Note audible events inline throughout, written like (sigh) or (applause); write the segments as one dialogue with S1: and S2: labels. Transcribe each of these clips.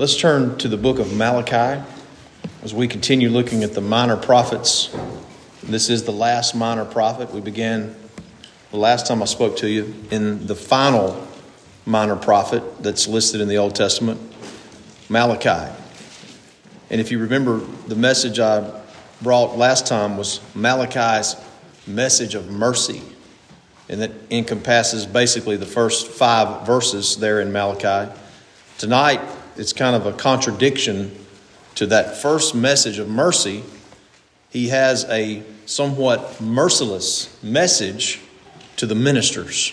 S1: Let's turn to the book of Malachi as we continue looking at the minor prophets. This is the last minor prophet. We began the last time I spoke to you in the final minor prophet that's listed in the Old Testament, Malachi. And if you remember, the message I brought last time was Malachi's message of mercy. And that encompasses basically the first five verses there in Malachi. Tonight, it's kind of a contradiction to that first message of mercy. He has a somewhat merciless message to the ministers.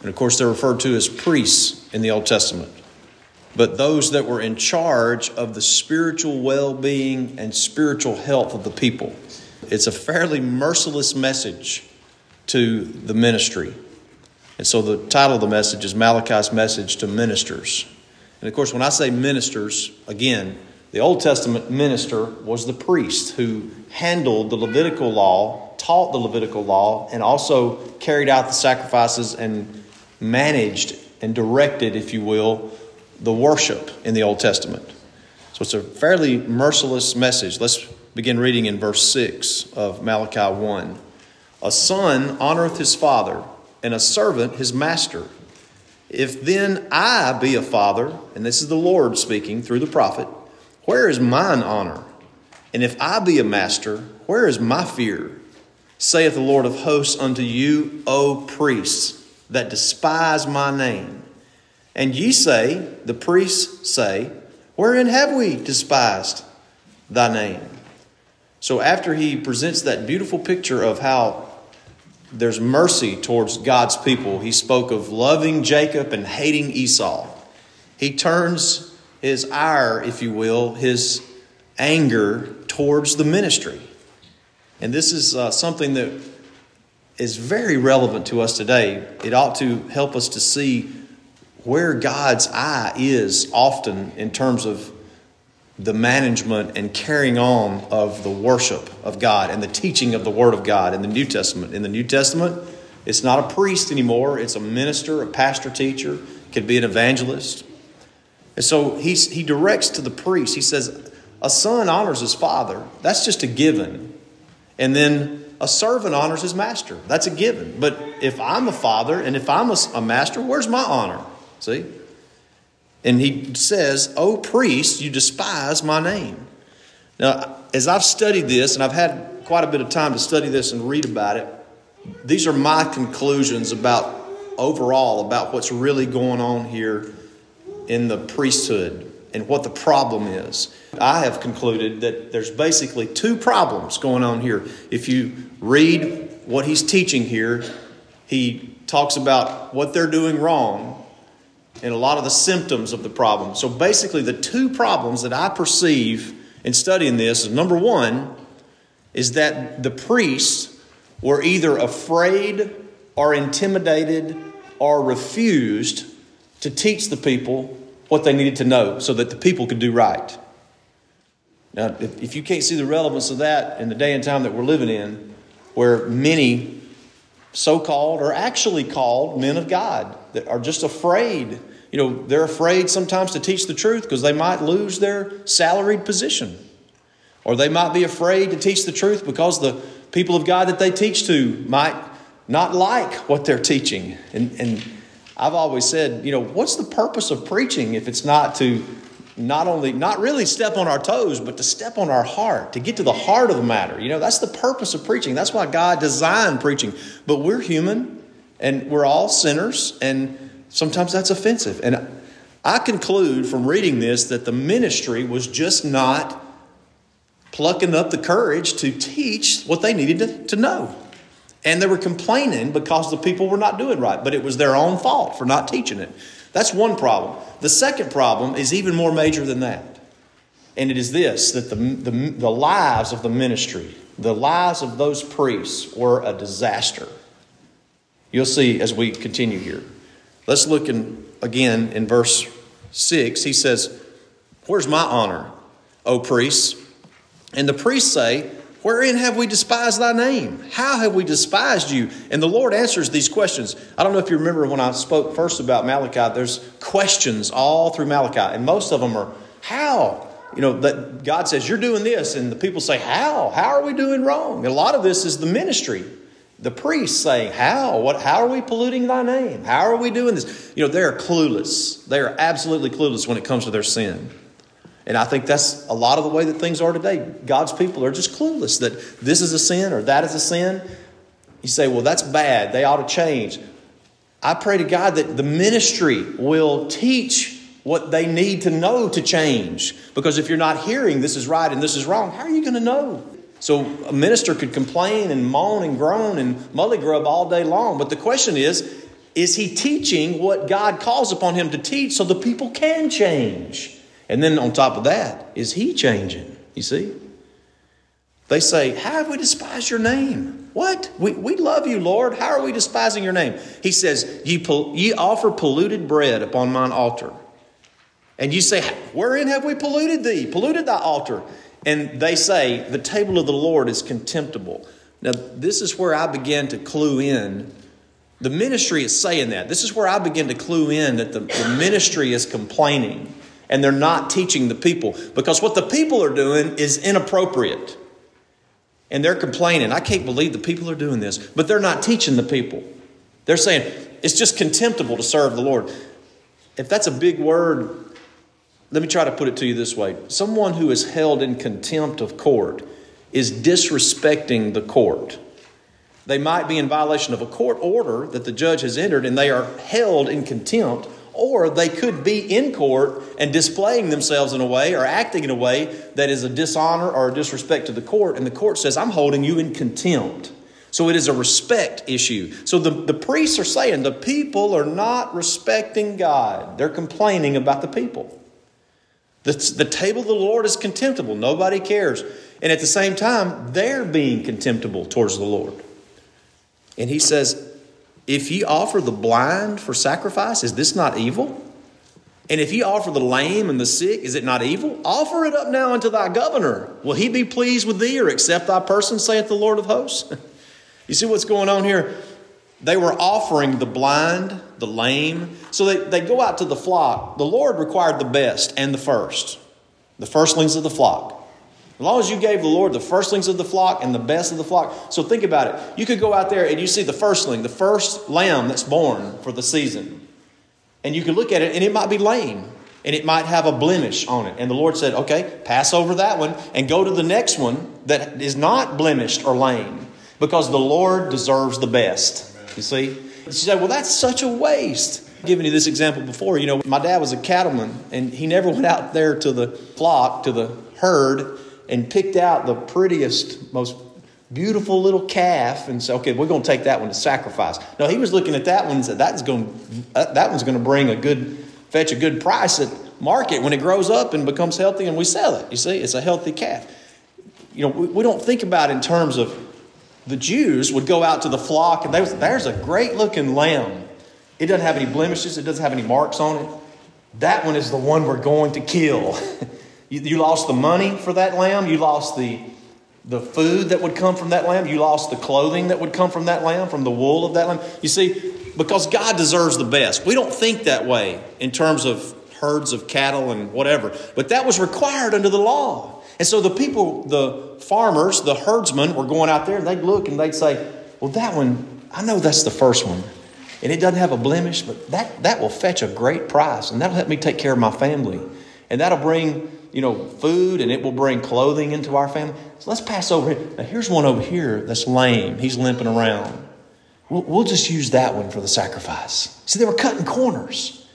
S1: And of course, they're referred to as priests in the Old Testament. But those that were in charge of the spiritual well being and spiritual health of the people. It's a fairly merciless message to the ministry. And so the title of the message is Malachi's Message to Ministers. And of course, when I say ministers, again, the Old Testament minister was the priest who handled the Levitical law, taught the Levitical law, and also carried out the sacrifices and managed and directed, if you will, the worship in the Old Testament. So it's a fairly merciless message. Let's begin reading in verse 6 of Malachi 1. A son honoreth his father, and a servant his master. If then I be a father, and this is the Lord speaking through the prophet, where is mine honor? And if I be a master, where is my fear? Saith the Lord of hosts unto you, O priests, that despise my name. And ye say, the priests say, Wherein have we despised thy name? So after he presents that beautiful picture of how there's mercy towards God's people. He spoke of loving Jacob and hating Esau. He turns his ire, if you will, his anger towards the ministry. And this is uh, something that is very relevant to us today. It ought to help us to see where God's eye is often in terms of the management and carrying on of the worship of God and the teaching of the Word of God in the New Testament. In the New Testament, it's not a priest anymore, it's a minister, a pastor teacher, could be an evangelist. And so he's, he directs to the priest. He says, A son honors his father. That's just a given. And then a servant honors his master. That's a given. But if I'm a father and if I'm a, a master, where's my honor? See? And he says, O priest, you despise my name. Now, as I've studied this, and I've had quite a bit of time to study this and read about it, these are my conclusions about overall about what's really going on here in the priesthood and what the problem is. I have concluded that there's basically two problems going on here. If you read what he's teaching here, he talks about what they're doing wrong and a lot of the symptoms of the problem. So basically, the two problems that I perceive in studying this is number one is that the priests were either afraid or intimidated or refused to teach the people what they needed to know so that the people could do right. Now, if, if you can't see the relevance of that in the day and time that we're living in, where many so called or actually called men of God that are just afraid you know, they're afraid sometimes to teach the truth because they might lose their salaried position. Or they might be afraid to teach the truth because the people of God that they teach to might not like what they're teaching. And, and I've always said, you know, what's the purpose of preaching if it's not to not only, not really step on our toes, but to step on our heart, to get to the heart of the matter? You know, that's the purpose of preaching. That's why God designed preaching. But we're human and we're all sinners and Sometimes that's offensive. And I conclude from reading this that the ministry was just not plucking up the courage to teach what they needed to, to know. And they were complaining because the people were not doing right, but it was their own fault for not teaching it. That's one problem. The second problem is even more major than that. And it is this that the, the, the lives of the ministry, the lives of those priests were a disaster. You'll see as we continue here. Let's look in, again in verse 6. He says, Where's my honor, O priests? And the priests say, Wherein have we despised thy name? How have we despised you? And the Lord answers these questions. I don't know if you remember when I spoke first about Malachi, there's questions all through Malachi, and most of them are, How? You know, that God says, You're doing this, and the people say, How? How are we doing wrong? And a lot of this is the ministry. The priests saying, How? What how are we polluting thy name? How are we doing this? You know, they are clueless. They are absolutely clueless when it comes to their sin. And I think that's a lot of the way that things are today. God's people are just clueless that this is a sin or that is a sin. You say, well, that's bad. They ought to change. I pray to God that the ministry will teach what they need to know to change. Because if you're not hearing this is right and this is wrong, how are you going to know? So a minister could complain and moan and groan and mully grub all day long. But the question is, is he teaching what God calls upon him to teach so the people can change? And then on top of that, is he changing? You see? They say, How have we despised your name? What? We, we love you, Lord. How are we despising your name? He says, Ye, ye offer polluted bread upon mine altar. And you say, Wherein have we polluted thee? Polluted thy altar. And they say, The table of the Lord is contemptible. Now, this is where I begin to clue in. The ministry is saying that. This is where I begin to clue in that the, the ministry is complaining and they're not teaching the people because what the people are doing is inappropriate. And they're complaining, I can't believe the people are doing this, but they're not teaching the people. They're saying it's just contemptible to serve the Lord. If that's a big word, let me try to put it to you this way someone who is held in contempt of court is disrespecting the court. They might be in violation of a court order that the judge has entered, and they are held in contempt or they could be in court and displaying themselves in a way or acting in a way that is a dishonor or a disrespect to the court, and the court says, I'm holding you in contempt. So it is a respect issue. So the, the priests are saying the people are not respecting God, they're complaining about the people. The, the table of the Lord is contemptible, nobody cares. And at the same time, they're being contemptible towards the Lord. And he says, if ye offer the blind for sacrifice, is this not evil? And if ye offer the lame and the sick, is it not evil? Offer it up now unto thy governor. Will he be pleased with thee or accept thy person, saith the Lord of hosts? (laughs) you see what's going on here? They were offering the blind, the lame. So they, they go out to the flock. The Lord required the best and the first, the firstlings of the flock. As long as you gave the Lord the firstlings of the flock and the best of the flock. So think about it. You could go out there and you see the firstling, the first lamb that's born for the season. And you could look at it and it might be lame and it might have a blemish on it. And the Lord said, okay, pass over that one and go to the next one that is not blemished or lame because the Lord deserves the best. You see? You said, well, that's such a waste. I've given you this example before. You know, my dad was a cattleman and he never (laughs) went out there to the flock, to the herd and picked out the prettiest, most beautiful little calf and said, okay, we're going to take that one to sacrifice. No, he was looking at that one and said, that's going, that one's going to bring a good, fetch a good price at market when it grows up and becomes healthy and we sell it. You see, it's a healthy calf. You know, we, we don't think about in terms of the Jews would go out to the flock and was, there's a great looking lamb. It doesn't have any blemishes, it doesn't have any marks on it. That one is the one we're going to kill. (laughs) You, you lost the money for that lamb. You lost the, the food that would come from that lamb. You lost the clothing that would come from that lamb, from the wool of that lamb. You see, because God deserves the best. We don't think that way in terms of herds of cattle and whatever, but that was required under the law. And so the people, the farmers, the herdsmen were going out there and they'd look and they'd say, Well, that one, I know that's the first one. And it doesn't have a blemish, but that, that will fetch a great price and that'll help me take care of my family. And that'll bring you know, food and it will bring clothing into our family. So let's pass over here. Now, here's one over here that's lame. He's limping around. We'll, we'll just use that one for the sacrifice. See, they were cutting corners.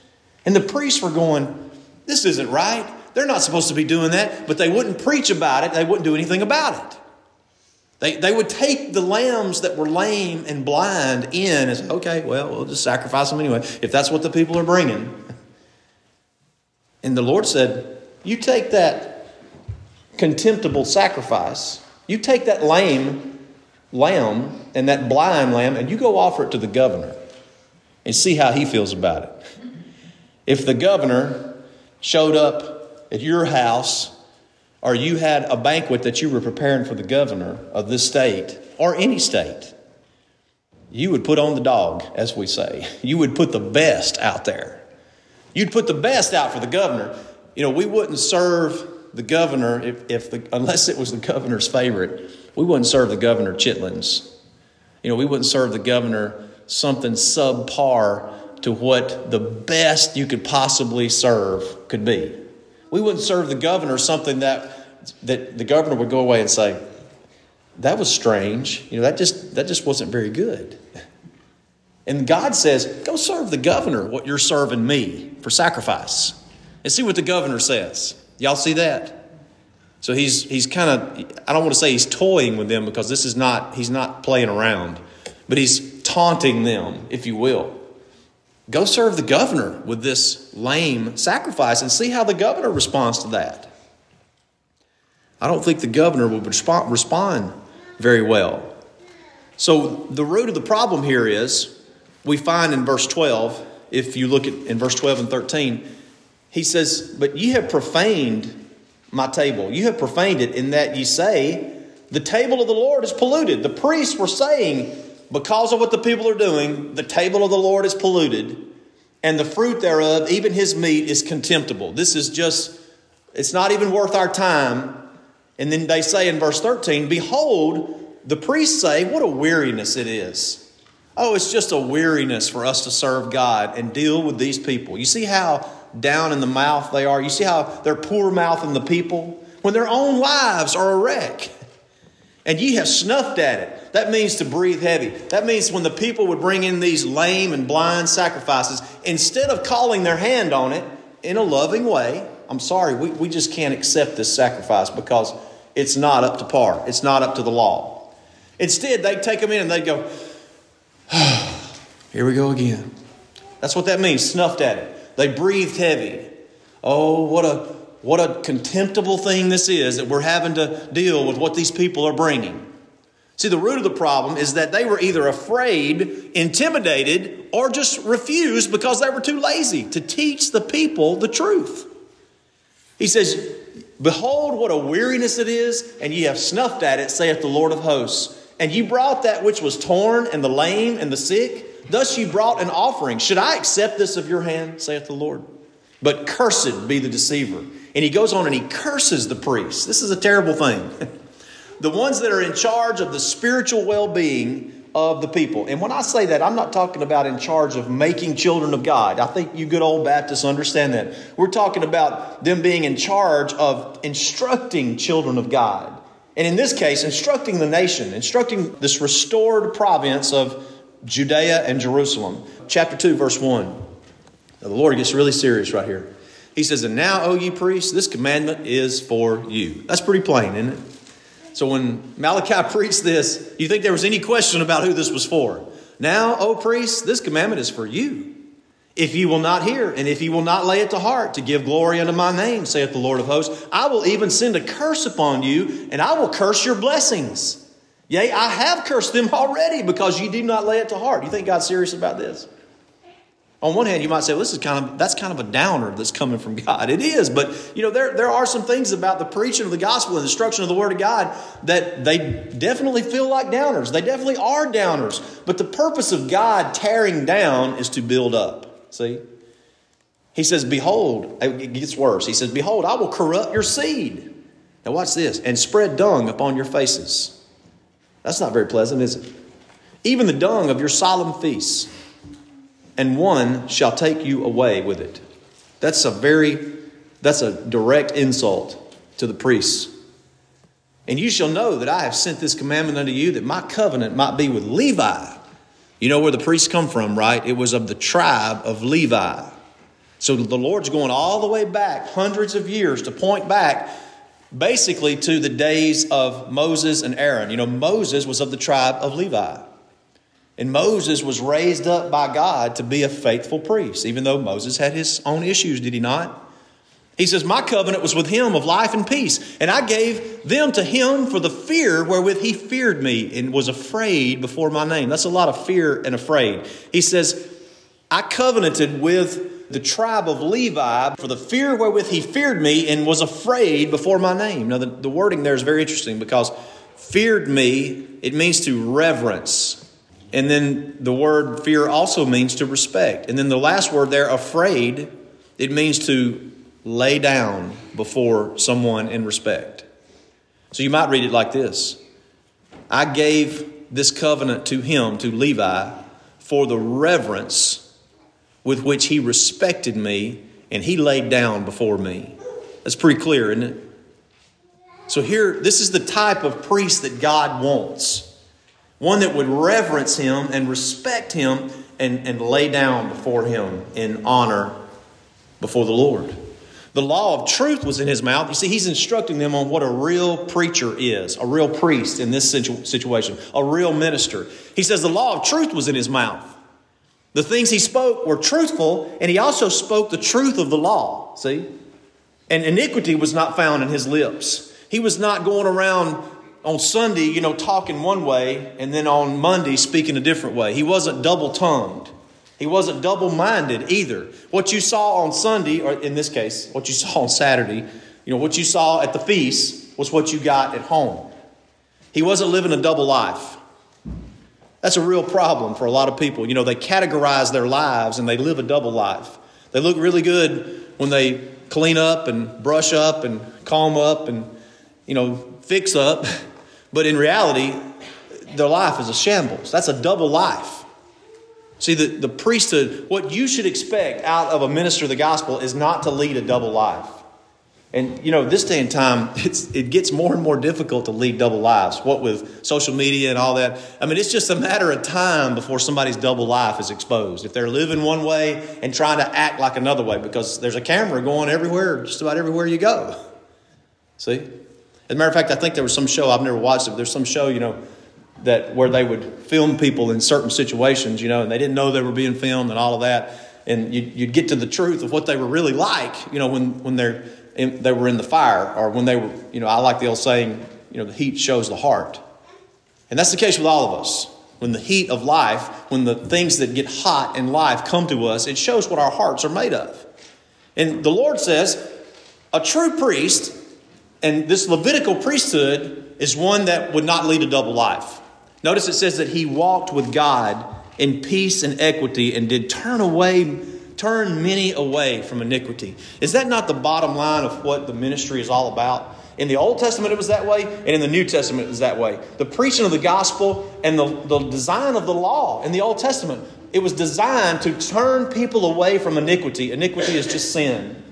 S1: And the priests were going, This isn't right. They're not supposed to be doing that. But they wouldn't preach about it, they wouldn't do anything about it. They, they would take the lambs that were lame and blind in and say, okay, well, we'll just sacrifice them anyway, if that's what the people are bringing. And the Lord said, you take that contemptible sacrifice, you take that lame lamb and that blind lamb, and you go offer it to the governor and see how he feels about it. If the governor showed up at your house, or you had a banquet that you were preparing for the governor of this state or any state, you would put on the dog, as we say. You would put the best out there. You'd put the best out for the governor. you know, we wouldn't serve the governor if, if the, unless it was the governor's favorite. We wouldn't serve the governor chitlins. You know, we wouldn't serve the governor something subpar to what the best you could possibly serve could be. We wouldn't serve the governor something that that the governor would go away and say, "That was strange. You know, that just that just wasn't very good." And God says, "Go serve the governor what you're serving me for sacrifice." And see what the governor says. Y'all see that? So he's he's kind of I don't want to say he's toying with them because this is not he's not playing around, but he's taunting them, if you will. Go serve the governor with this lame sacrifice and see how the governor responds to that. I don't think the governor would respond, very well. So the root of the problem here is we find in verse 12, if you look at in verse 12 and 13, he says, But you have profaned my table. You have profaned it in that ye say, The table of the Lord is polluted. The priests were saying, Because of what the people are doing, the table of the Lord is polluted, and the fruit thereof, even his meat, is contemptible. This is just, it's not even worth our time. And then they say in verse 13, Behold, the priests say, What a weariness it is. Oh, it's just a weariness for us to serve God and deal with these people. You see how down in the mouth they are. You see how they're poor mouthing the people when their own lives are a wreck. And ye have snuffed at it. That means to breathe heavy. That means when the people would bring in these lame and blind sacrifices, instead of calling their hand on it in a loving way, I'm sorry, we, we just can't accept this sacrifice because it's not up to par. It's not up to the law. Instead, they'd take them in and they'd go, (sighs) here we go again. That's what that means, snuffed at it. They breathed heavy. Oh, what a, what a contemptible thing this is that we're having to deal with what these people are bringing. See, the root of the problem is that they were either afraid, intimidated, or just refused because they were too lazy to teach the people the truth. He says, Behold, what a weariness it is, and ye have snuffed at it, saith the Lord of hosts. And ye brought that which was torn, and the lame, and the sick, Thus ye brought an offering. Should I accept this of your hand, saith the Lord? But cursed be the deceiver. And he goes on and he curses the priests. This is a terrible thing. (laughs) the ones that are in charge of the spiritual well being of the people. And when I say that, I'm not talking about in charge of making children of God. I think you good old Baptists understand that. We're talking about them being in charge of instructing children of God. And in this case, instructing the nation, instructing this restored province of Judea and Jerusalem. Chapter 2, verse 1. Now, the Lord gets really serious right here. He says, And now, O ye priests, this commandment is for you. That's pretty plain, isn't it? So when Malachi (laughs) preached this, you think there was any question about who this was for? Now, O priests, this commandment is for you. If you will not hear, and if you will not lay it to heart to give glory unto my name, saith the Lord of hosts, I will even send a curse upon you, and I will curse your blessings. Yea, I have cursed them (laughs) already because you did not lay it to heart. You think God's serious about this? On one hand, you might say, well, this is kind of that's kind of a downer that's coming from God. It is, but you know, there, there are some things about the preaching of the gospel and the instruction of the word of God that they definitely feel like downers. They definitely are downers. But the purpose of God tearing down is to build up. See? He says, Behold, it gets worse. He says, Behold, I will corrupt your seed. Now watch this, and spread dung upon your faces. That's not very pleasant, is it? Even the dung of your solemn feasts, and one shall take you away with it. That's a very, that's a direct insult to the priests. And you shall know that I have sent this commandment unto you that my covenant might be with Levi. You know where the priests come from, right? It was of the tribe of Levi. So the Lord's going all the way back, hundreds of years, to point back basically to the days of Moses and Aaron. You know, Moses was of the tribe of Levi. And Moses was raised up by God to be a faithful priest, even though Moses had his own issues, did he not? He says, My covenant was with him of life and peace, and I gave them to him for the fear wherewith he feared me and was afraid before my name. That's a lot of fear and afraid. He says, I covenanted with the tribe of Levi for the fear wherewith he feared me and was afraid before my name. Now, the, the wording there is very interesting because feared me, it means to reverence. And then the word fear also means to respect. And then the last word there, afraid, it means to lay down before someone in respect. So you might read it like this I gave this covenant to him, to Levi, for the reverence with which he respected me and he laid down before me. That's pretty clear, isn't it? So here, this is the type of priest that God wants one that would reverence him and respect him and, and lay down before him in honor before the Lord. The law of truth was in his mouth. You see, he's instructing them on what a real preacher is, a real priest in this situation, a real minister. He says the law of truth was in his mouth. The things he spoke were truthful, and he also spoke the truth of the law. See? And iniquity was not found in his lips. He was not going around on Sunday, you know, talking one way, and then on Monday speaking a different way. He wasn't double tongued. He wasn't double minded either. What you saw on Sunday, or in this case, what you (laughs) saw on Saturday, you know, what you saw at the feast was what you got at home. He wasn't living a double life. That's a real problem for a lot of people. You know, they categorize their lives and they live a double life. They look really good when they clean up and brush up and comb up and, you know, fix up. (laughs) But in reality, their life is a shambles. That's a double life. See, the, the priesthood, what you should expect out of a minister of the gospel is not to lead a double life. And, you know, this day and time, (laughs) it's, it gets more and more difficult to lead double lives. What with social media and all that. I mean, it's just a matter of time before somebody's double life is exposed. If they're living one way and trying to act like another way, because there's a camera going everywhere, just about everywhere you go. See? As a matter of fact, I think there was some show, I've never watched it, but there's some show, you know, that where they would film people in certain situations, you know, and they didn't know they were being filmed and all of that. And you'd, you'd get to the truth of what they were really like, you know, when, when they're in, they were in the fire or when they were, you know, I like the old saying, you know, the heat shows the heart. And that's the case with all of us. When the heat of life, when the things that get hot in life come to us, it shows what our hearts are made of. And the Lord says, a true priest, and this Levitical priesthood is one that would not lead a double life. Notice it says that he walked with God in peace and equity and did turn away turn many away from iniquity. Is that not the bottom line of what the ministry is all about? In the Old Testament, it was that way, and in the New Testament, it was that way. The preaching of the gospel and the, the design of the law in the Old Testament, it was designed to turn people away from iniquity. Iniquity is just sin.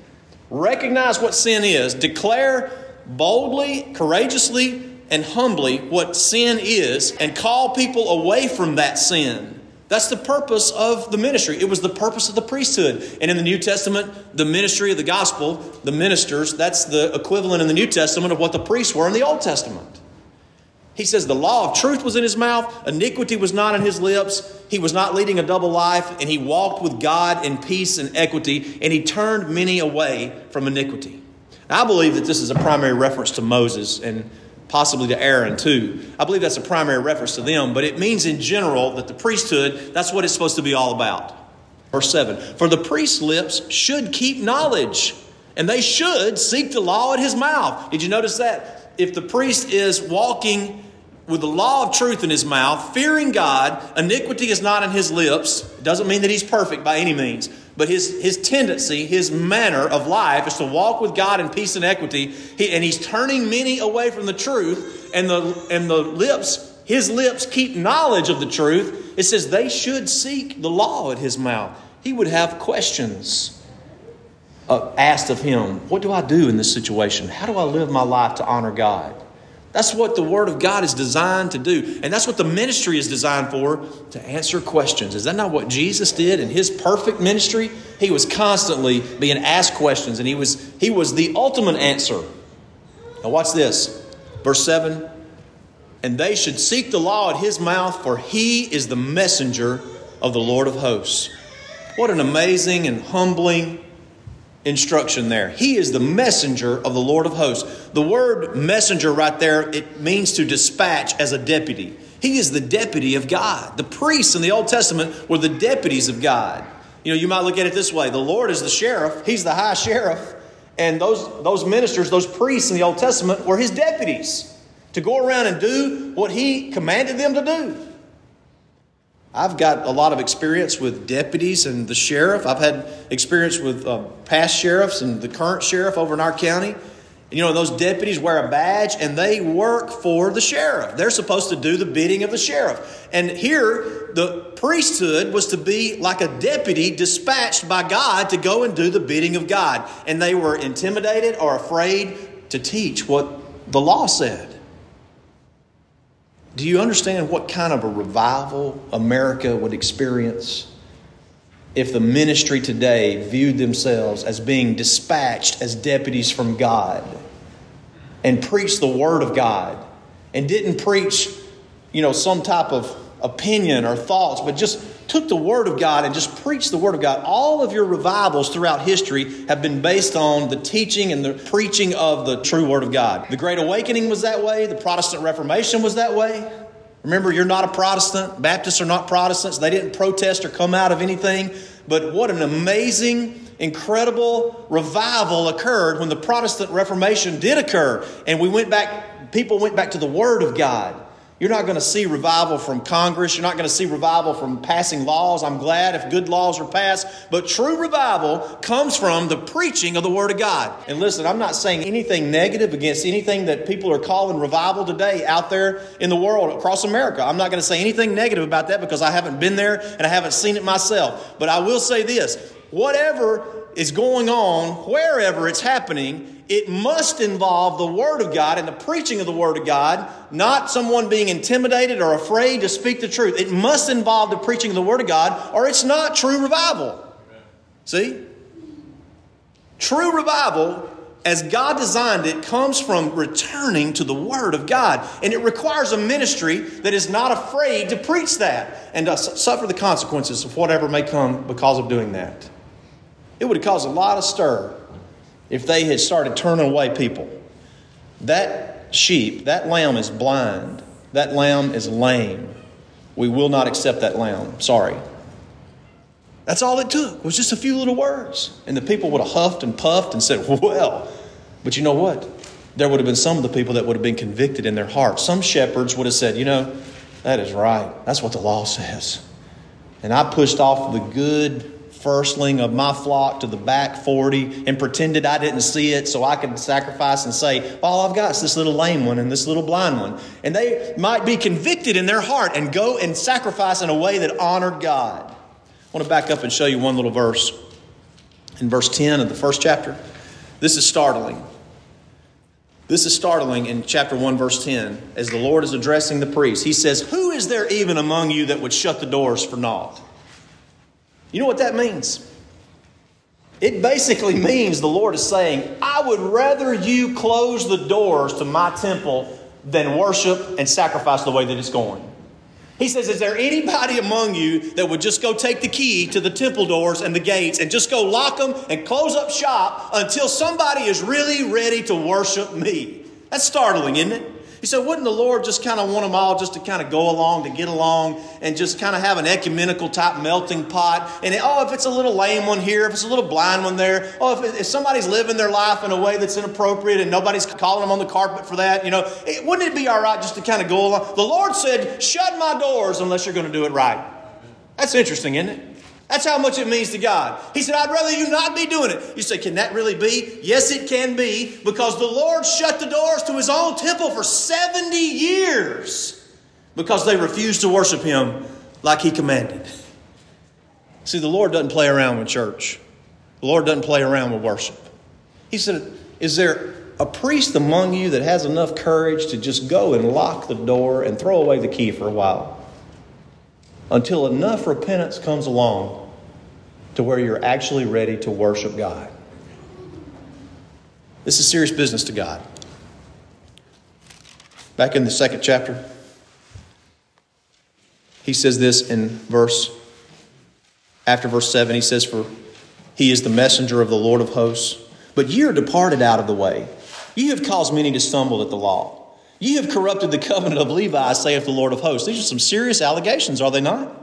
S1: Recognize what sin is, declare boldly, courageously, and humbly what sin is and call people away from that sin. That's the purpose of the ministry. It was the purpose of the priesthood. And in the New Testament, the ministry of the gospel, the ministers, that's the equivalent in the New Testament of what the priests were in the Old Testament. He says the law of truth was in his mouth, iniquity was not in his lips, he was not leading a double life, and he walked with God in peace and equity, and he turned many away from iniquity. I believe that this is a primary reference to Moses and possibly to Aaron too. I believe that's a primary reference to them, but it means in general that the priesthood, that's what it's supposed to be all about. Verse 7 For the priest's lips should keep knowledge, and they should seek the law at his mouth. Did you notice that? If the priest is walking with the law of truth in his mouth, fearing God, iniquity is not in his lips, it doesn't mean that he's perfect by any means. But his, his tendency, his manner of life is to walk with God in peace and equity. He, and he's turning many away from the truth. And the, and the lips, his lips keep knowledge of the truth. It says they should seek the law at his mouth. He would have questions uh, asked of him What do I do in this situation? How do I live my life to honor God? That's what the Word of God is designed to do. And that's what the ministry is designed for to answer questions. Is that not what Jesus did in his perfect ministry? He was constantly being asked questions, and he was, he was the ultimate answer. Now, watch this. Verse 7 And they should seek the law at his mouth, for he is the messenger of the Lord of hosts. What an amazing and humbling instruction there. He is the messenger of the Lord of hosts. The word messenger right there, it means to dispatch as a deputy. He is the deputy of God. The priests in the Old Testament were the deputies of God. You know, you might look at it this way the Lord is the sheriff, He's the high sheriff. And those, those ministers, those priests in the Old Testament were His deputies to go around and do what He commanded them to do. I've got a lot of experience with deputies and the sheriff. I've had experience with uh, past sheriffs and the current sheriff over in our county. And, you know, those deputies wear a badge and they work for the sheriff. They're supposed to do the bidding of the sheriff. And here, the priesthood was to be like a deputy dispatched by God to go and do the bidding of God. And they were intimidated or afraid to teach what the law said. Do you understand what kind of a revival America would experience if the ministry today viewed themselves as being dispatched as deputies from God and preached the Word of God and didn't preach, you know, some type of opinion or thoughts, but just took the Word of God and just preached the Word of God. All of your revivals throughout history have been based on the teaching and the preaching of the true Word of God. The Great Awakening was that way, the Protestant Reformation was that way. Remember, you're not a Protestant. Baptists are not Protestants. They didn't protest or come out of anything. But what an amazing, incredible revival occurred when the Protestant Reformation did occur. And we went back, people went back to the Word of God. You're not going to see revival from Congress. You're not going to see revival from passing laws. I'm glad if good laws are passed. But true revival comes from the preaching of the Word of God. And listen, I'm not saying anything negative against anything that people are calling revival today out there in the world across America. I'm not going to say anything negative about that because I haven't been there and I haven't seen it myself. But I will say this whatever is going on, wherever it's happening, it must involve the Word of God and the preaching of the Word of God, not someone being intimidated or afraid to speak the truth. It must involve the preaching of the Word of God, or it's not true revival. See? True revival, as God designed it, comes from returning to the Word of God. And it requires a ministry that is not afraid to preach that and to suffer the consequences of whatever may come because of doing that. It would have caused a lot of stir if they had started turning away people. That sheep, that lamb is blind. That lamb is lame. We will not accept that lamb. Sorry. That's all it took, was just a few little words. And the people would have huffed and puffed and said, (laughs) Well, but you know what? There would have been some of the people that would have been convicted in their hearts. Some shepherds would have said, You know, that is right. That's what the law says. And I pushed off the good firstling of my flock to the back 40 and pretended I didn't see it so I could sacrifice and say, All I've got is this little lame one and this little blind one. And they might be convicted in their heart and go and sacrifice in a way that honored God. I want to back up and show you one little verse. In verse 10 of the first chapter, this is startling. This is startling in chapter 1, verse 10, as the Lord is addressing the priest. He says, Who is there even among you that would shut the doors for naught? You know what that means? It basically (laughs) means the Lord is saying, I would rather you close the doors to my temple than worship and sacrifice the way that it's going. He says, Is there anybody among you that would just go take the key to the temple doors and the gates and just go lock them and close up shop until somebody is really ready to worship me? That's startling, isn't it? He said, wouldn't the Lord just kind of want them all just to kind of go along, to get along, and just kind of have an ecumenical type melting pot? And oh, if it's a little lame one here, if it's a little blind one there, oh, if, if somebody's living their life in a way that's inappropriate and nobody's calling them on the carpet for that, you know, it, wouldn't it be all right just to kind of go along? The Lord said, shut my doors unless you're going to do it right. That's interesting, isn't it? That's how much it means to God. He said, I'd rather you not be doing it. You say, Can that really be? Yes, it can be, because the Lord shut the doors to his own temple for 70 years because they refused to worship him like he commanded. See, the Lord doesn't play around with church, the Lord doesn't play around with worship. He said, Is there a priest among you that has enough courage to just go and lock the door and throw away the key for a while? Until enough repentance comes along to where you're actually ready to worship God. This is serious business to God. Back in the second chapter, he says this in verse, after verse 7, he says, For he is the messenger of the Lord of hosts. But ye are departed out of the way. Ye have caused many to stumble at the law. Ye have corrupted the covenant of Levi, saith the Lord of hosts. These are some serious allegations, are they not?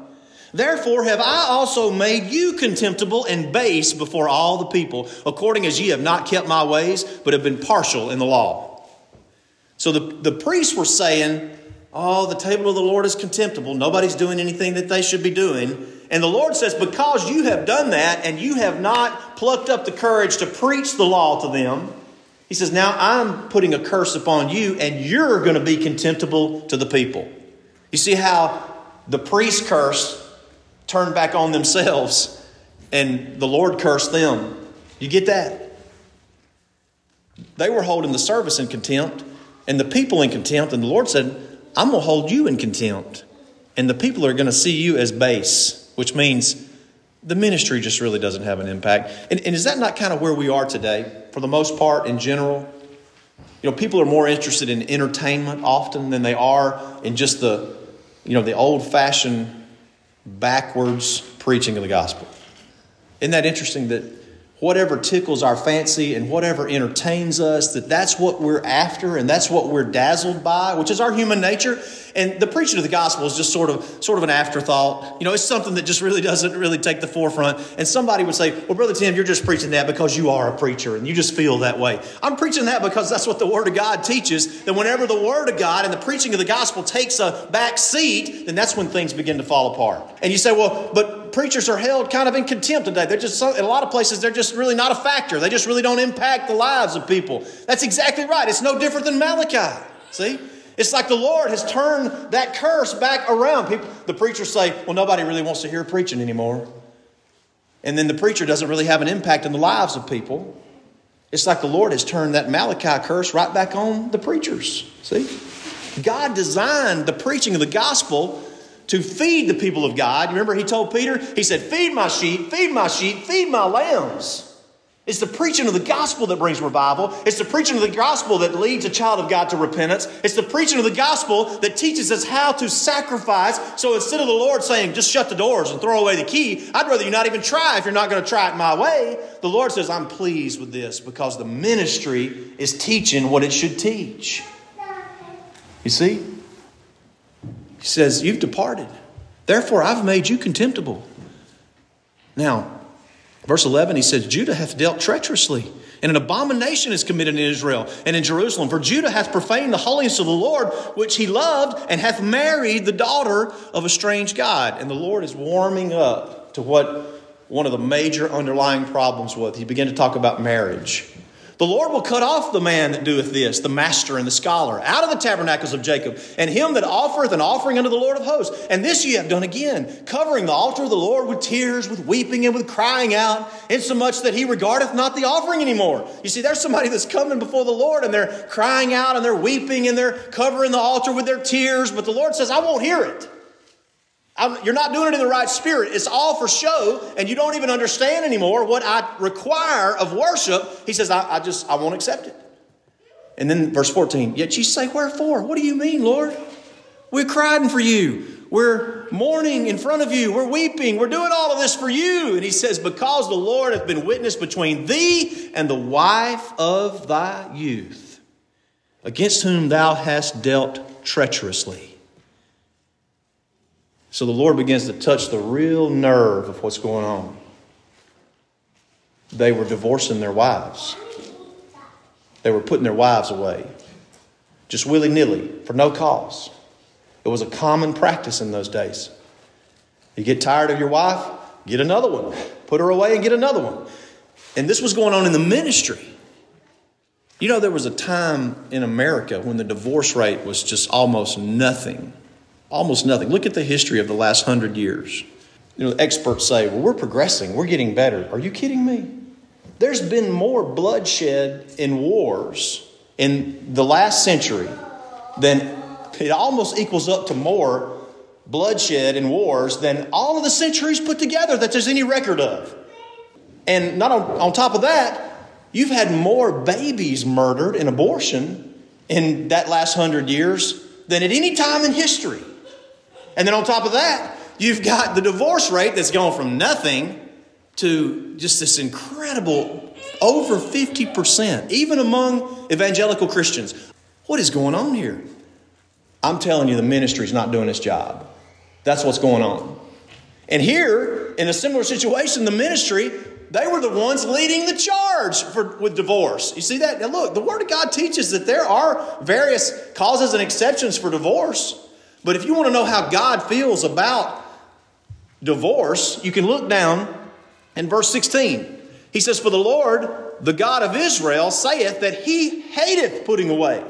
S1: Therefore have I also made you contemptible and base before all the people, according as ye have not kept my ways, but have been partial in the law. So the, the priests were saying, Oh, the table of the Lord is contemptible. Nobody's doing anything that they should be doing. And the Lord says, Because you have done that and you have not plucked up the courage to preach the law to them, He says, Now I'm putting a curse upon you and you're going to be contemptible to the people. You see how the priest curse turned back on themselves and the Lord cursed them. You get that? They were holding the service in contempt and the people in contempt, and the Lord said, I'm going to hold you in contempt. And the people are going to see you as base, which means the ministry just really doesn't have an impact. And, and, is that not kind of where we are today, for the most part, in general? You know, people are more interested in entertainment often than they are in just the, you know, the old fashioned, backwards preaching of the gospel. Isn't that interesting that whatever tickles our fancy and whatever entertains us, that that's what we're after and that's what we're dazzled by, which is our human nature. And the preaching of the gospel is just sort of sort of an afterthought. You know, it's something that just really (laughs) doesn't really take the forefront. And somebody would say, Well, Brother Tim, you're just preaching that because you are a preacher and you just feel that way. I'm preaching that because that's what the Word of God teaches. That whenever the Word of God and the preaching of the gospel takes a back seat, then that's when things begin to fall apart. And you say, Well, but preachers are held kind of in contempt today. They're just in a lot of places, they're just really not a factor. They just really don't impact the lives of people. That's exactly right. It's no different than Malachi. See? It's like the Lord has turned that curse back around. People, the preachers say, well, nobody really wants to hear preaching anymore. And then the preacher doesn't really have an impact in the lives of people. It's like the Lord has turned that Malachi curse right back on the preachers. See? God designed the preaching of the gospel to feed the people of God. Remember, he told Peter, he said, Feed my sheep, feed my sheep, feed my lambs. It's the preaching of the gospel that brings revival. It's the preaching of the gospel that leads a child of God to repentance. It's the preaching of the gospel that teaches us how to sacrifice. So instead of the Lord saying, just shut the doors and throw away the key, I'd rather you not even try if you're not going to try it my way. The Lord says, I'm pleased with this because the ministry is teaching what it should teach. You see? He says, You've departed. Therefore, I've made you contemptible. Now, Verse 11, he says, Judah hath dealt treacherously, and an abomination is committed in Israel and in Jerusalem. For Judah hath profaned the holiness of the Lord, which he loved, and hath married the daughter of a strange God. And the Lord is warming up to what one of the major underlying problems was. He began to talk about marriage. The Lord will cut off the man that doeth this, the master and the scholar, out of the tabernacles of Jacob, and him that offereth an offering unto the Lord of hosts. And this ye have done again, covering the altar of the Lord with tears, with weeping, and with crying out, insomuch that he regardeth not the offering anymore. You see, there's somebody that's coming before the Lord, and they're crying out, and they're weeping, and they're covering the altar with their tears, but the Lord says, I won't hear it. I'm, you're not doing it in the right spirit. It's all for show, and you don't even understand anymore what I require of worship. He says, I, I just, I won't accept it. And then verse 14, yet you say, Wherefore? What do you mean, Lord? We're crying for you. We're mourning in front of you. We're weeping. We're doing all of this for you. And he says, Because the Lord hath been witness between thee and the wife of thy youth, against whom thou hast dealt treacherously. So the Lord begins to touch the real nerve of what's going on. They were divorcing their wives, they were putting their wives away, just willy nilly, for no cause. It was a common practice in those days. You get tired of your wife, get another one. Put her away and get another one. And this was going on in the ministry. You know, there was a time in America when the divorce rate was just almost nothing. Almost nothing. Look at the history of the last hundred years. You know, experts say, well, we're progressing, we're getting better. Are you kidding me? There's been more bloodshed in wars in the last century than it almost equals up to more bloodshed in wars than all of the centuries put together that there's any record of. And not on, on top of that, you've had more babies murdered in abortion in that last hundred years than at any time in history. And then on top of that, you've got the divorce rate that's gone from nothing to just this incredible over 50%, even among evangelical Christians. What is going on here? I'm telling you, the ministry's not doing its job. That's what's going on. And here, in a similar situation, the ministry they were the ones leading the charge for, with divorce. You see that? Now, look, the Word of God teaches that there are various causes and exceptions for divorce. But if you want to know how God feels about divorce, you can look down in verse 16. He says, For the Lord, the God of Israel, saith that he hateth putting away.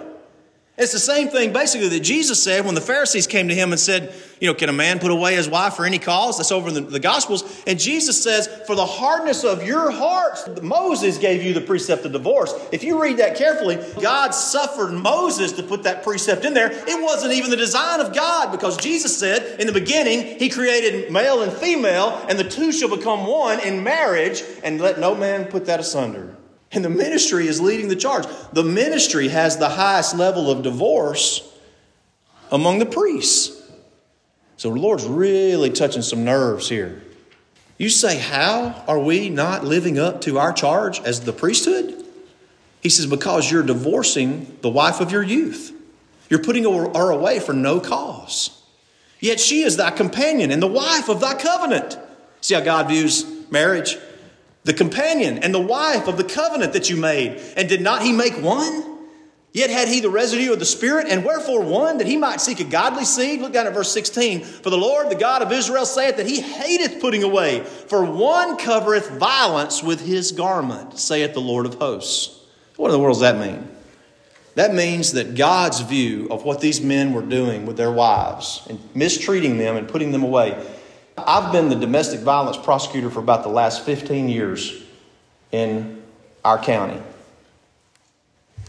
S1: It's the same thing basically that Jesus said when the Pharisees came to him and said, You know, can a man put away his wife for any cause? That's over in the, the Gospels. And Jesus says, For the hardness of your hearts, Moses gave you the precept of divorce. If you read that carefully, God suffered Moses to put that precept in there. It wasn't even the design of God because Jesus said in the beginning, He created male and female, and the two shall become one in marriage, and let no man put that asunder. And the ministry is leading the charge. The ministry has the highest level of divorce among the priests. So the Lord's really touching some nerves here. You say, How are we not living up to our charge as the priesthood? He says, Because you're divorcing the wife of your youth. You're putting her away for no cause. Yet she is thy companion and the wife of thy covenant. See how God views marriage? the companion and the wife of the covenant that you made. And did not he make one? Yet had he the residue of the Spirit, and wherefore one, that he might seek a godly seed? Look down at verse 16. For the Lord, the God of Israel, saith that he hateth putting away, for one covereth violence with his garment, saith the Lord of hosts. What in the world does that mean? That means that God's view of what these men were doing with their wives and mistreating them and putting them away I've been the domestic violence prosecutor for about the last 15 years in our county.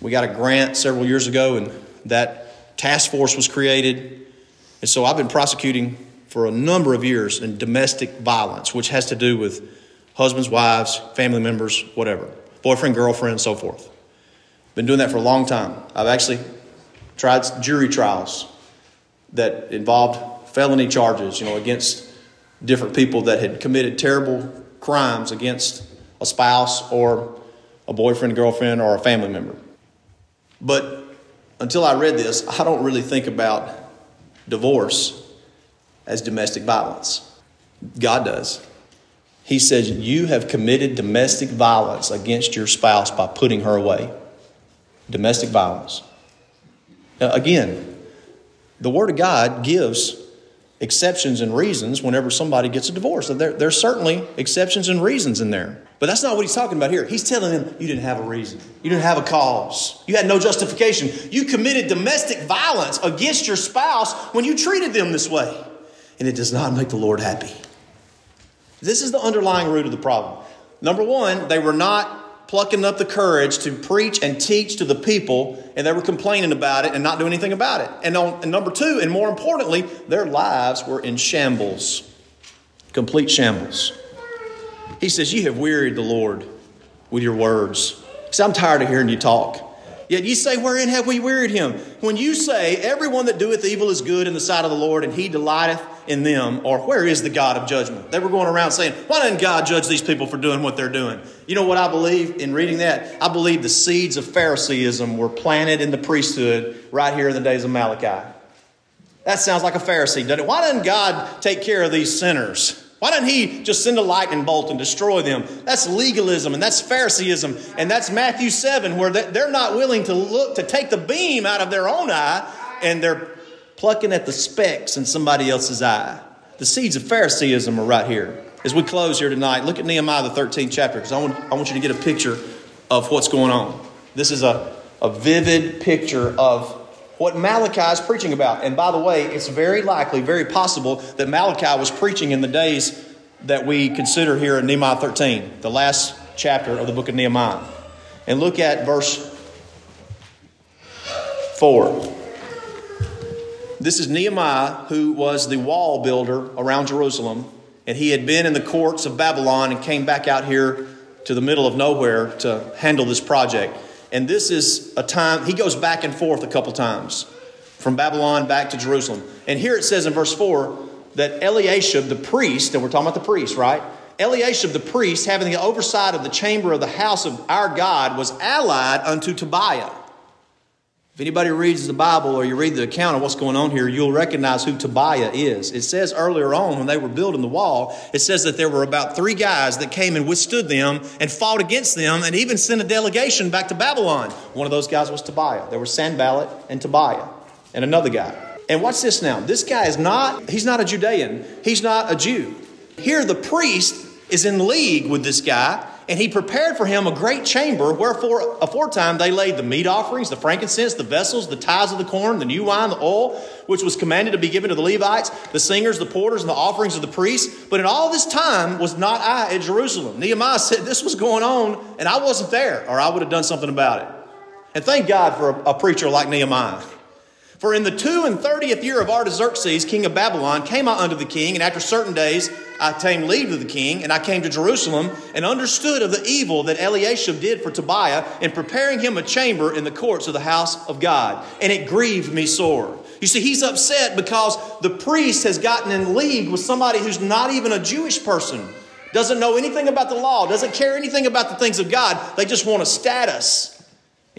S1: We got a grant several years ago, and that task force was created. And so I've been prosecuting for a number of years in domestic violence, which has to do with husbands, wives, family members, whatever, boyfriend, girlfriend, so forth. Been doing that for a long time. I've actually tried jury trials that involved felony charges, you know, against different people that had committed terrible crimes against a spouse or a boyfriend, girlfriend, or a family member. But until I read this, I don't really think about divorce as domestic violence. God does. He says, You have committed domestic violence against your spouse by putting her away. Domestic violence. Now, again, the Word of God gives exceptions and reasons whenever somebody gets a divorce. There, there's certainly exceptions and reasons in there. But that's not what he's talking about here. He's telling them you didn't have a reason. You didn't have a cause. You had no justification. You committed domestic violence against your spouse when you treated them this way. And it does not make the Lord happy. This is the underlying root of the problem. Number one, they were not plucking up the courage to preach and teach to the people, and they were complaining about it and not doing anything about it. And, on, and number two, and more importantly, their lives were in shambles complete shambles. He says, You have wearied the Lord with your words. See, I'm tired of hearing you talk. Yet you say, Wherein have we wearied him? When you say, Everyone that doeth evil is good in the sight of the Lord, and he delighteth in them, or where is the God of judgment? They were going around saying, Why doesn't God judge these people for doing what they're doing? You know what I believe in reading that? I believe the seeds of Phariseeism were planted in the priesthood right here in the days of Malachi. That sounds like a Pharisee, doesn't it? Why doesn't God take care of these sinners? Why doesn't he just send a lightning bolt and destroy them? That's legalism and that's Phariseeism and that's Matthew 7 where they're not willing to look to take the beam out of their own eye and they're plucking at the specks in somebody else's eye. The seeds of Phariseeism are right here. As we close here tonight, look at Nehemiah, the 13th chapter, because I want, I want you to get a picture of what's going on. This is a, a vivid picture of what Malachi is preaching about. And by the way, it's very likely, very possible that Malachi was preaching in the days that we consider here in Nehemiah 13, the last chapter of the book of Nehemiah. And look at verse 4. This is Nehemiah, who was the wall builder around Jerusalem, and he had been in the courts of Babylon and came back out here to the middle of nowhere to handle this project. And this is a time, he goes back and forth a couple times from Babylon back to Jerusalem. And here it says in verse 4 that Eliashib, the priest, and we're talking about the priest, right? Eliashib, the priest, having the oversight of the chamber of the house of our God, was allied unto Tobiah. If anybody reads the Bible or you read the account of what's going on here, you'll recognize who Tobiah is. It says earlier on when they were building the wall, it says that there were about three guys that came and withstood them and fought against them and even sent a delegation back to Babylon. One of those guys was Tobiah. There were Sanballat and Tobiah and another guy. And watch this now. This guy is not, he's not a Judean. He's not a Jew. Here the priest is in league with this guy and he prepared for him a great chamber, wherefore aforetime they laid the meat offerings, the frankincense, the vessels, the tithes of the corn, the new wine, the oil, which was commanded to be given to the Levites, the singers, the porters, and the offerings of the priests. But in all this time was not I at Jerusalem. Nehemiah said this was going on, and I wasn't there, or I would have done something about it. And thank God for a, a preacher like Nehemiah. For in the two and thirtieth year of Artaxerxes, king of Babylon, came I unto the king, and after certain days I obtained leave of the king, and I came to Jerusalem, and understood of the evil that Eliashib did for Tobiah in preparing him a chamber in the courts of the house of God. And it grieved me sore. You see, he's upset because the priest has gotten in league with somebody who's not even a Jewish person, doesn't know anything about the law, doesn't care anything about the things of God. They just want a status.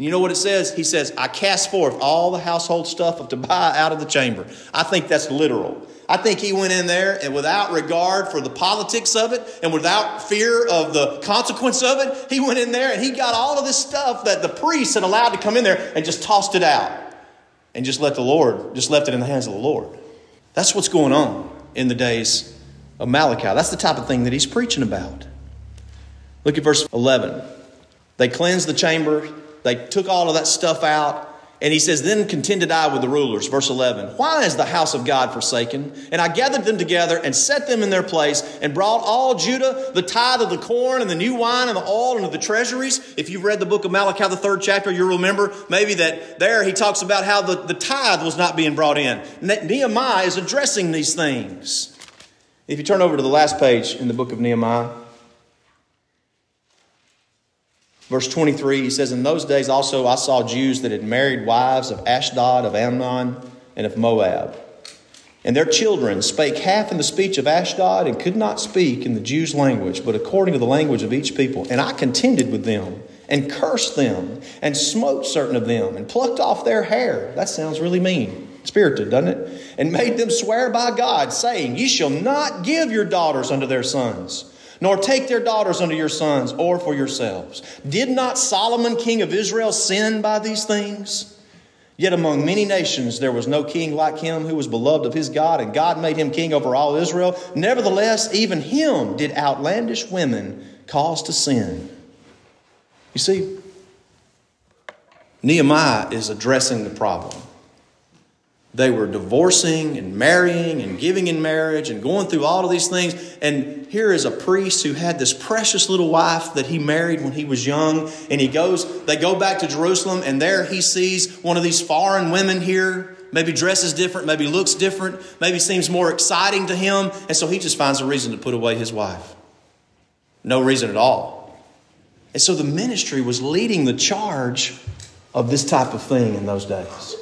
S1: And you know what it says? He says, I cast forth all the household stuff of Tobiah out of the chamber. I think that's literal. I think he went in there and without regard for the politics of it and without fear of the consequence of it, he went in there and he got all of this stuff that the priests had allowed to come in there and just tossed it out and just let the Lord, just left it in the hands of the Lord. That's what's going on in the days of Malachi. That's the type of thing that he's preaching about. Look at verse 11. They cleansed the chamber, they took all of that stuff out. And he says, Then contended I with the rulers, verse 11. Why is the house of God forsaken? And I gathered them together and set them in their place and brought all Judah the tithe of the corn and the new wine and the oil and the treasuries. If you've read the book of Malachi, the third chapter, you'll remember maybe that there he talks about how the, the tithe was not being brought in. Nehemiah is addressing these things. If you turn over to the last page in the book of Nehemiah, Verse 23, he says, In those days also I saw Jews that had married wives of Ashdod, of Ammon, and of Moab. And their children spake half in the speech of Ashdod and could not speak in the Jews' language, but according to the language of each people. And I contended with them and cursed them and smote certain of them and plucked off their hair. That sounds really mean, spirited, doesn't it? And made them swear by God, saying, Ye shall not give your daughters unto their sons nor take their daughters unto your sons or for yourselves. Did not Solomon, king of Israel, sin by these things? Yet among many nations there was no king like him who was beloved of his God, and God made him king over all Israel. Nevertheless, even him did outlandish women cause to sin. You see, Nehemiah is addressing the problem. They were divorcing and marrying and giving in marriage and going through all of these things. And here is a priest who had this precious little wife that he married when he was young. And he goes, they go back to Jerusalem, and there he sees one of these foreign women here. Maybe dresses different, maybe looks different, maybe seems more exciting to him. And so he just finds a reason to put away his wife. No reason at all. And so the ministry was leading the charge of this type of thing in those days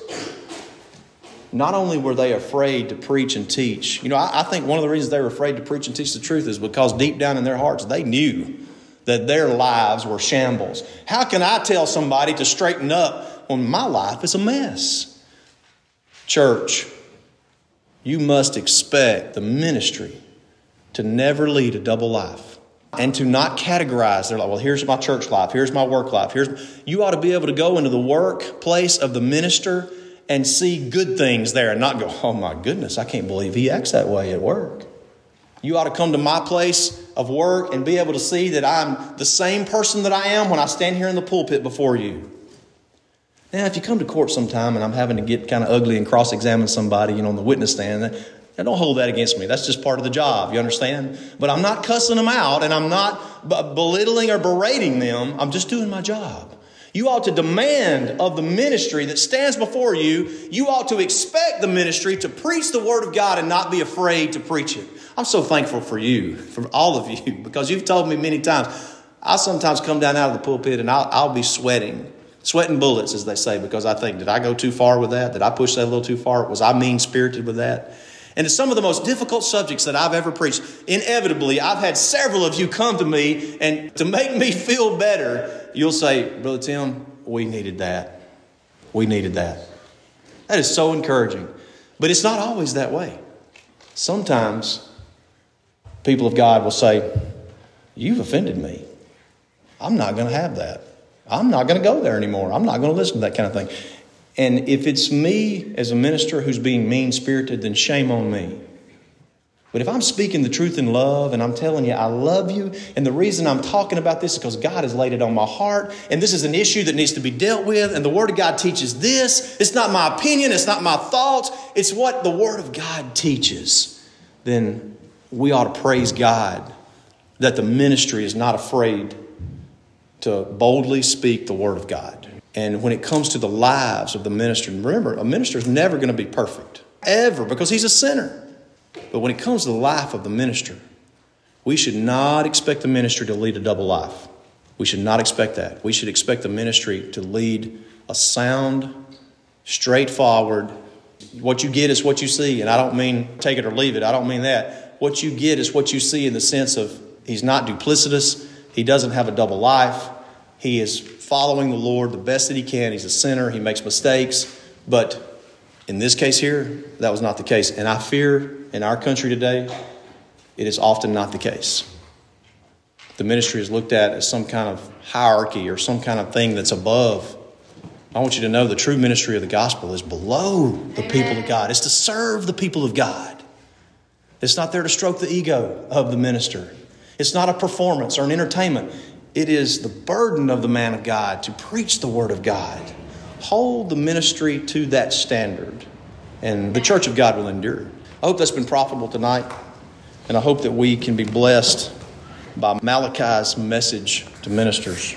S1: not only were they afraid to preach and teach, you know, I, I, think one of the reasons they were afraid to preach and teach the truth is because deep down in their hearts they knew that their lives were shambles. How can I tell somebody to straighten up when my life is a mess? Church, you must expect the ministry to never lead a double life and to not categorize. They're like, well, here's my church life, here's my work life. Here's you ought to be able to go into the workplace of the minister and see good things there and not go, oh my goodness, I can't believe he acts that way at work. You ought to come to my place of work and be able to see that I'm the same person that I am when I stand here in the pulpit before you. Now, if you come to court sometime and I'm having to get kind of ugly and cross examine somebody, you know, on the witness stand, don't hold that against me. That's just part of the job, you understand? But I'm not cussing them out and I'm not belittling or berating them. I'm just doing my job. You ought to demand of the ministry that stands before you, you ought to expect the ministry to preach the Word of God and not be afraid to preach it. I'm so thankful for you, for all of you, (laughs) because you've told me many times. I sometimes come down out of the pulpit and I'll, I'll be sweating, sweating bullets, as they say, because I think, did I go too far with that? Did I push that a little too far? Was I mean spirited with that? And it's some of the most difficult subjects that I've ever preached. Inevitably, I've had several of you come to me, and to make me feel better, you'll say, Brother Tim, we needed that. We needed that. That is so encouraging. But it's not always that way. Sometimes people of God will say, You've offended me. I'm not going to have that. I'm not going to go there anymore. I'm not going to listen to that kind of thing. And if it's me as a minister who's being mean spirited, then shame on me. But if I'm speaking the truth in love and I'm telling you I love you, and the reason I'm talking about this is because God has laid it on my heart, and this is an issue that needs to be dealt with, and the Word of God teaches this. It's not my opinion, it's not my thoughts, it's what the Word of God teaches. Then we ought to praise God that the ministry is not afraid to boldly speak the Word of God. And when it comes to the lives of the minister, remember, a minister is never going to be perfect, ever, because he's a sinner. But when it comes to the life of the minister, we should not expect the ministry to lead a double life. We should not expect that. We should expect the ministry to lead a sound, straightforward. What you get is what you see. And I don't mean take it or leave it. I don't mean that. What you get is what you see in the sense of he's not duplicitous, he doesn't have a double life, he is following the Lord the best that he can. He's a sinner, he makes mistakes. But in this case here, that was not the case. And I fear in our country today, it is often not the case. The ministry is looked at as some kind of hierarchy or some kind of thing that's above. I want you to know the true ministry of the gospel is below the people of God. It's to serve the people of God. It's not there to stroke the ego of the minister. It's not a performance or an entertainment. It is the burden of the man of God to preach the word of God. Hold the ministry to that standard, and the church of God will endure. I hope that's been profitable tonight, and I hope that we can be blessed by Malachi's message to ministers.